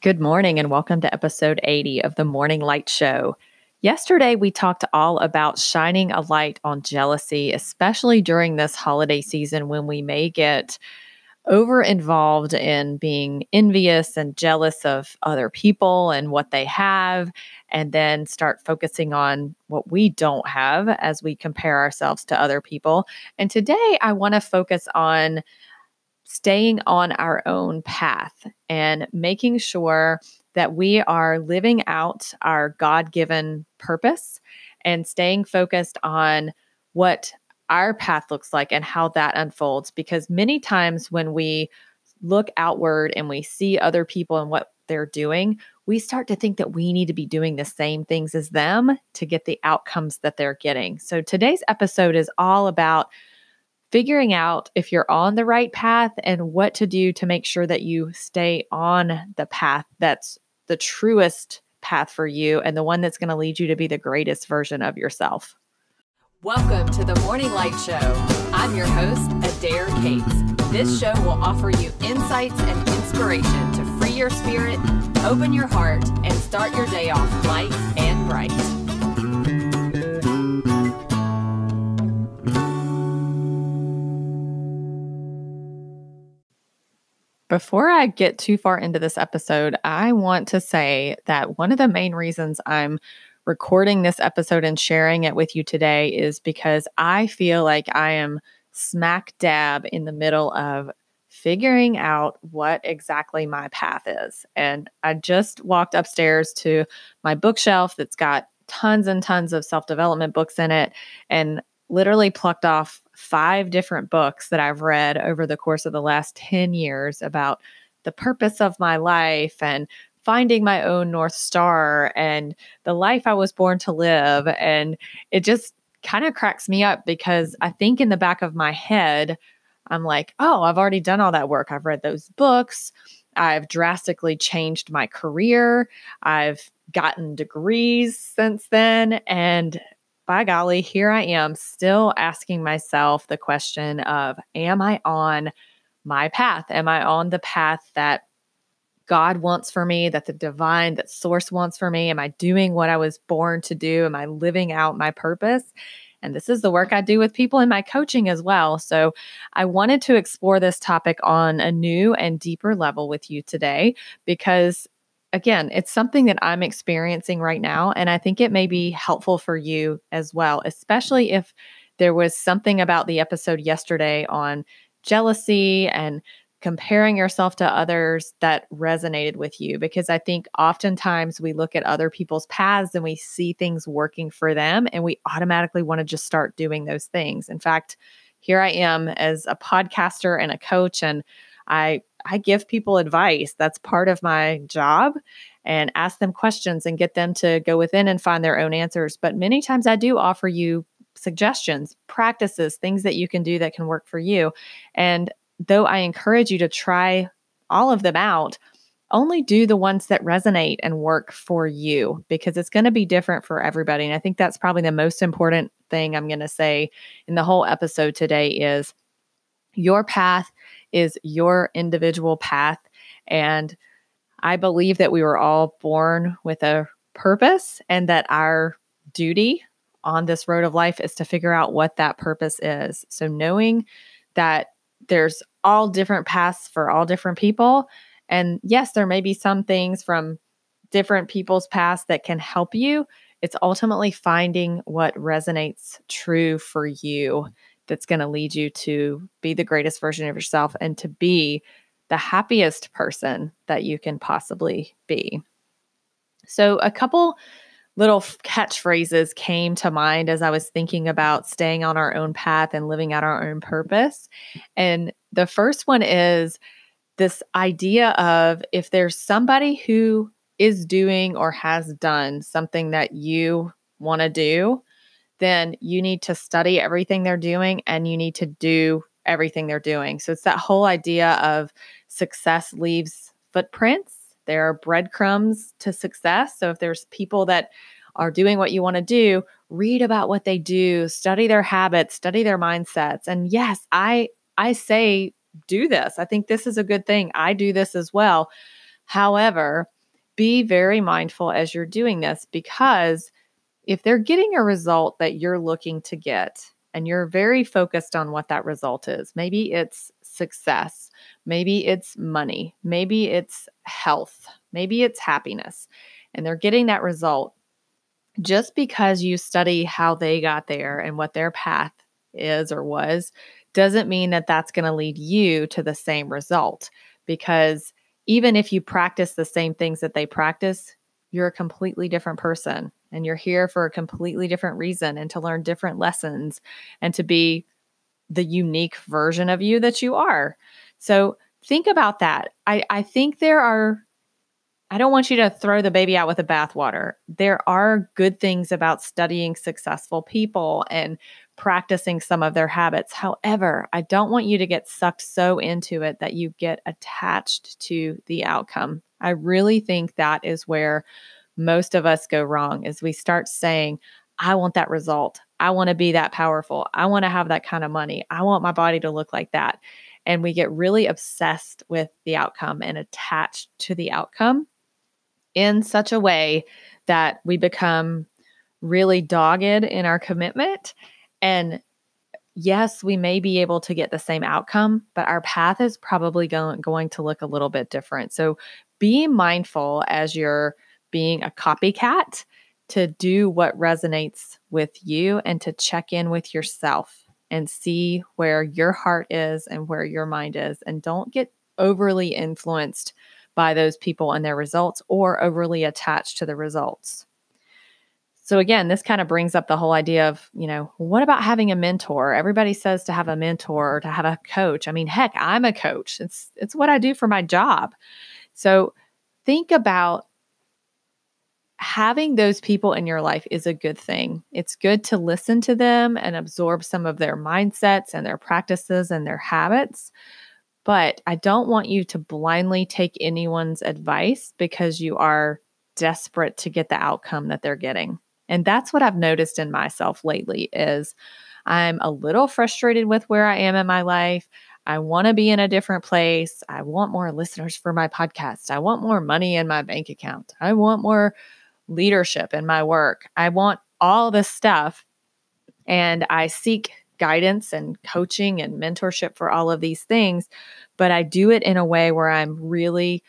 Good morning and welcome to episode 80 of the Morning Light Show. Yesterday, we talked all about shining a light on jealousy, especially during this holiday season when we may get over involved in being envious and jealous of other people and what they have, and then start focusing on what we don't have as we compare ourselves to other people. And today, I want to focus on staying on our own path and making sure that we are living out our God given purpose and staying focused on what our path looks like and how that unfolds. Because many times when we look outward and we see other people and what they're doing, we start to think that we need to be doing the same things as them to get the outcomes that they're getting. So today's episode is all about figuring out if you're on the right path and what to do to make sure that you stay on the path that's the truest path for you and the one that's going to lead you to be the greatest version of yourself. Welcome to the Morning Light Show. I'm your host, Adair Cates. This show will offer you insights and inspiration to free your spirit, open your heart, and start your day off light and bright. Before I get too far into this episode, I want to say that one of the main reasons I'm recording this episode and sharing it with you today is because I feel like I am smack dab in the middle of figuring out what exactly my path is. And I just walked upstairs to my bookshelf that's got tons and tons of self development books in it and literally plucked off five different books that I've read over the course of the last 10 years about the purpose of my life and finding my own North Star and the life I was born to live. And it just kind of cracks me up because I think in the back of my head, I'm like, oh, I've already done all that work. I've read those books. I've drastically changed my career. I've gotten degrees since then. And by golly, here I am still asking myself the question of Am I on my path? Am I on the path that God wants for me, that the divine, that source wants for me? Am I doing what I was born to do? Am I living out my purpose? And this is the work I do with people in my coaching as well. So I wanted to explore this topic on a new and deeper level with you today because again, it's something that I'm experiencing right now. And I think it may be helpful for you as well, especially if there was something about the episode yesterday on jealousy and comparing yourself to others that resonated with you. Because I think oftentimes we look at other people's paths and we see things working for them and we automatically want to just start doing those things. In fact, here I am as a podcaster and a coach, and I I give people advice. That's part of my job and ask them questions and get them to go within and find their own answers. But many times I do offer you suggestions, practices, things that you can do that can work for you. And though I encourage you to try all of them out, only do the ones that resonate and work for you because it's going to be different for everybody. And I think that's probably the most important thing I'm going to say in the whole episode today is your path is your individual path. And I believe that we were all born with a purpose and that our duty on this road of life is to figure out what that purpose is. So, knowing that there's all different paths for all different people. And yes, there may be some things from different people's past that can help you. It's ultimately finding what resonates true for you that's going to lead you to be the greatest version of yourself and to be the happiest person that you can possibly be. So, a couple little catchphrases came to mind as I was thinking about staying on our own path and living out our own purpose. And the first one is this idea of if there's somebody who is doing or has done something that you want to do, then you need to study everything they're doing and you need to do everything they're doing. So it's that whole idea of success leaves footprints. There are breadcrumbs to success. So if there's people that are doing what you want to do, read about what they do, study their habits, study their mindsets. And yes, I I say do this. I think this is a good thing. I do this as well. However, be very mindful as you're doing this because if they're getting a result that you're looking to get and you're very focused on what that result is, maybe it's success, maybe it's money, maybe it's health, maybe it's happiness, and they're getting that result, just because you study how they got there and what their path is or was doesn't mean that that's going to lead you to the same result because even if you practice the same things that they practice, you're a completely different person and you're here for a completely different reason and to learn different lessons and to be the unique version of you that you are. So think about that. I, I think there are I don't want you to throw the baby out with the bathwater. There are good things about studying successful people and practicing some of their habits. However, I don't want you to get sucked so into it that you get attached to the outcome. I really think that is where most of us go wrong is we start saying, I want that result. I want to be that powerful. I want to have that kind of money. I want my body to look like that. And we get really obsessed with the outcome and attached to the outcome in such a way that we become really dogged in our commitment. And yes, we may be able to get the same outcome, but our path is probably going, going to look a little bit different. So be mindful as you're being a copycat to do what resonates with you and to check in with yourself and see where your heart is and where your mind is. And don't get overly influenced by those people and their results or overly attached to the results. So again, this kind of brings up the whole idea of, you know, what about having a mentor? Everybody says to have a mentor or to have a coach. I mean, heck, I'm a coach. It's it's what I do for my job. So think about having those people in your life is a good thing. It's good to listen to them and absorb some of their mindsets and their practices and their habits. But I don't want you to blindly take anyone's advice because you are desperate to get the outcome that they're getting. And that's what I've noticed in myself lately is I'm a little frustrated with where I am in my life. I want to be in a different place. I want more listeners for my podcast. I want more money in my bank account. I want more leadership in my work. I want all this stuff. And I seek guidance and coaching and mentorship for all of these things, but I do it in a way where I'm really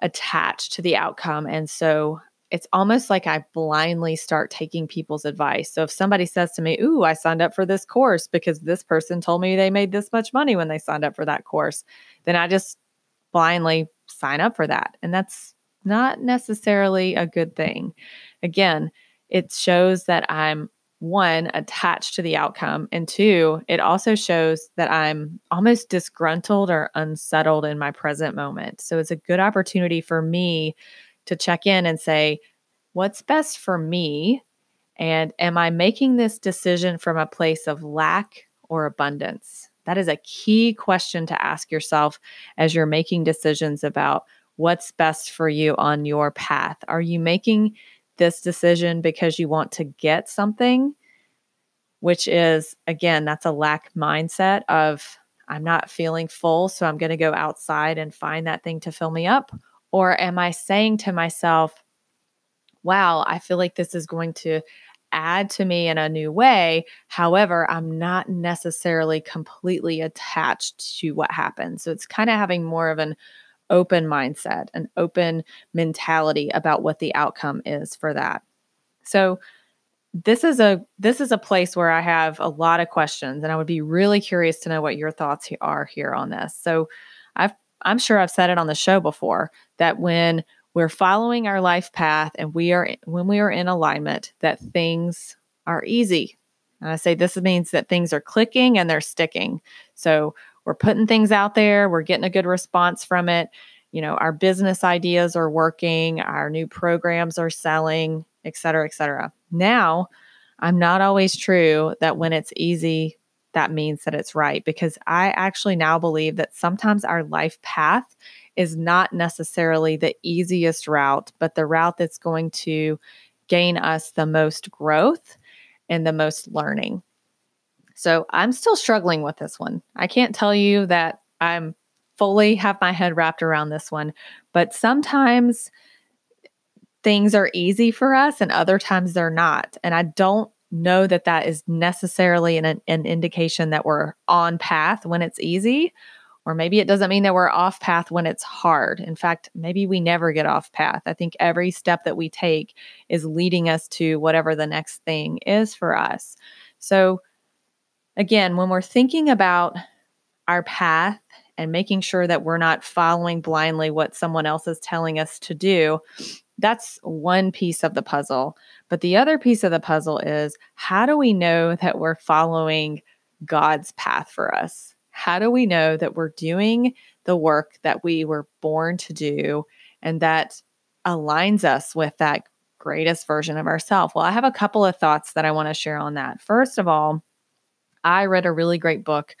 attached to the outcome. And so it's almost like I blindly start taking people's advice. So if somebody says to me, Ooh, I signed up for this course because this person told me they made this much money when they signed up for that course, then I just blindly sign up for that. And that's not necessarily a good thing. Again, it shows that I'm one, attached to the outcome. And two, it also shows that I'm almost disgruntled or unsettled in my present moment. So it's a good opportunity for me to check in and say, what's best for me? And am I making this decision from a place of lack or abundance? That is a key question to ask yourself as you're making decisions about what's best for you on your path. Are you making this decision because you want to get something, which is, again, that's a lack mindset of I'm not feeling full, so I'm going to go outside and find that thing to fill me up? Or am I saying to myself, wow, I feel like this is going to add to me in a new way. However, I'm not necessarily completely attached to what happens. So it's kind of having more of an open mindset, an open mentality about what the outcome is for that. So this is a this is a place where I have a lot of questions and I would be really curious to know what your thoughts are here on this. So I've I'm sure I've said it on the show before that when we're following our life path and we are when we are in alignment that things are easy. And I say this means that things are clicking and they're sticking. So we're putting things out there, we're getting a good response from it. You know, our business ideas are working, our new programs are selling, et cetera, et cetera. Now, I'm not always true that when it's easy, that means that it's right because I actually now believe that sometimes our life path is not necessarily the easiest route, but the route that's going to gain us the most growth and the most learning. So I'm still struggling with this one. I can't tell you that I'm fully have my head wrapped around this one, but sometimes things are easy for us and other times they're not. And I don't know that that is necessarily an, an indication that we're on path when it's easy. Or maybe it doesn't mean that we're off path when it's hard. In fact, maybe we never get off path. I think every step that we take is leading us to whatever the next thing is for us. So, again, when we're thinking about our path and making sure that we're not following blindly what someone else is telling us to do, that's one piece of the puzzle. But the other piece of the puzzle is how do we know that we're following God's path for us? How do we know that we're doing the work that we were born to do and that aligns us with that greatest version of ourselves? Well, I have a couple of thoughts that I want to share on that. First of all, I read a really great book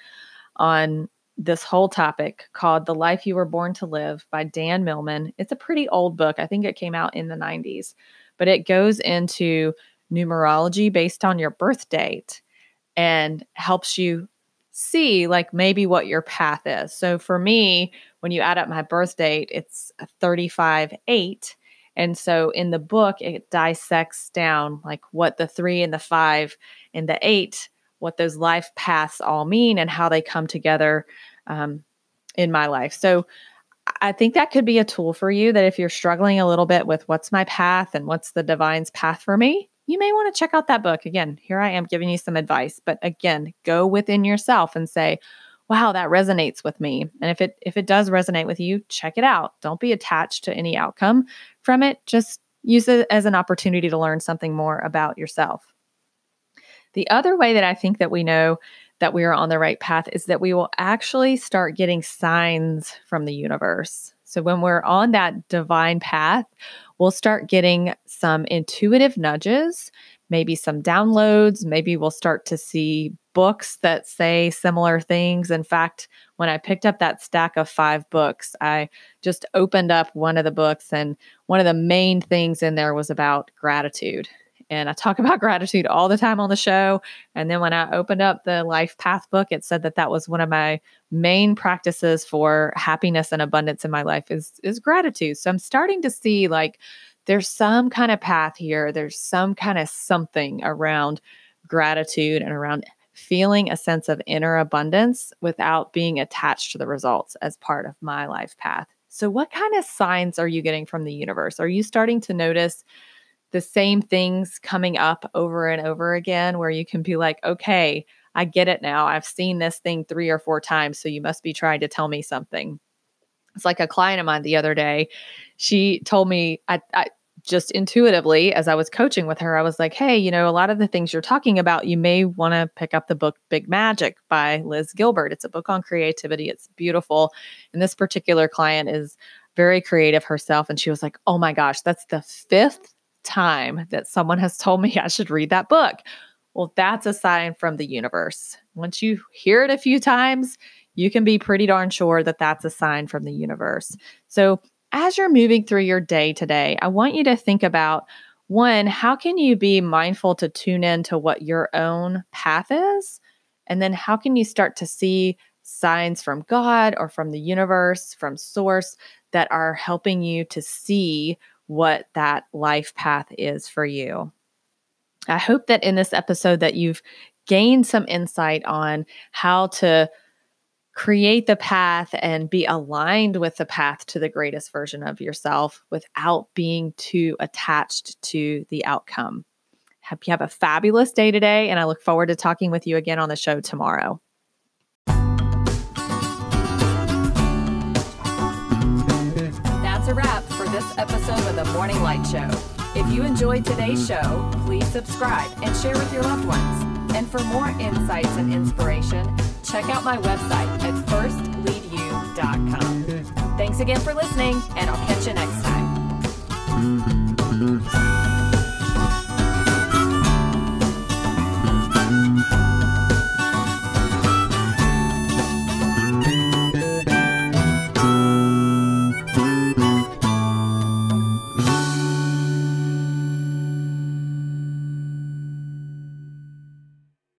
on this whole topic called The Life You Were Born to Live by Dan Millman. It's a pretty old book. I think it came out in the 90s, but it goes into numerology based on your birth date and helps you see like maybe what your path is. So for me, when you add up my birth date, it's 35 8. And so in the book, it dissects down like what the three and the five and the eight, what those life paths all mean and how they come together um, in my life. So I think that could be a tool for you that if you're struggling a little bit with what's my path and what's the divine's path for me, you may want to check out that book. Again, here I am giving you some advice, but again, go within yourself and say, wow, that resonates with me. And if it if it does resonate with you, check it out. Don't be attached to any outcome from it. Just use it as an opportunity to learn something more about yourself. The other way that I think that we know that we are on the right path is that we will actually start getting signs from the universe. So when we're on that divine path, we'll start getting some intuitive nudges, maybe some downloads, maybe we'll start to see books that say similar things. In fact, when I picked up that stack of five books, I just opened up one of the books, and one of the main things in there was about gratitude. And I talk about gratitude all the time on the show. And then when I opened up the Life Path book, it said that that was one of my main practices for happiness and abundance in my life is is gratitude. So I'm starting to see like there's some kind of path here. There's some kind of something around gratitude and around feeling a sense of inner abundance without being attached to the results as part of my life path. So, what kind of signs are you getting from the universe? Are you starting to notice the same things coming up over and over again where you can be like, okay, I get it now. I've seen this thing three or four times. So you must be trying to tell me something. It's like a client of mine the other day. She told me, I, I just intuitively, as I was coaching with her, I was like, hey, you know, a lot of the things you're talking about, you may want to pick up the book Big Magic by Liz Gilbert. It's a book on creativity, it's beautiful. And this particular client is very creative herself. And she was like, oh my gosh, that's the fifth time that someone has told me I should read that book. Well, that's a sign from the universe. Once you hear it a few times, you can be pretty darn sure that that's a sign from the universe. So, as you're moving through your day today, I want you to think about one, how can you be mindful to tune in to what your own path is? And then, how can you start to see signs from God or from the universe, from source that are helping you to see what that life path is for you. I hope that in this episode that you've gained some insight on how to create the path and be aligned with the path to the greatest version of yourself without being too attached to the outcome. Hope you have a fabulous day today, and I look forward to talking with you again on the show tomorrow. Of The Morning Light Show. If you enjoyed today's show, please subscribe and share with your loved ones. And for more insights and inspiration, check out my website at firstleadyou.com. Thanks again for listening, and I'll catch you next time.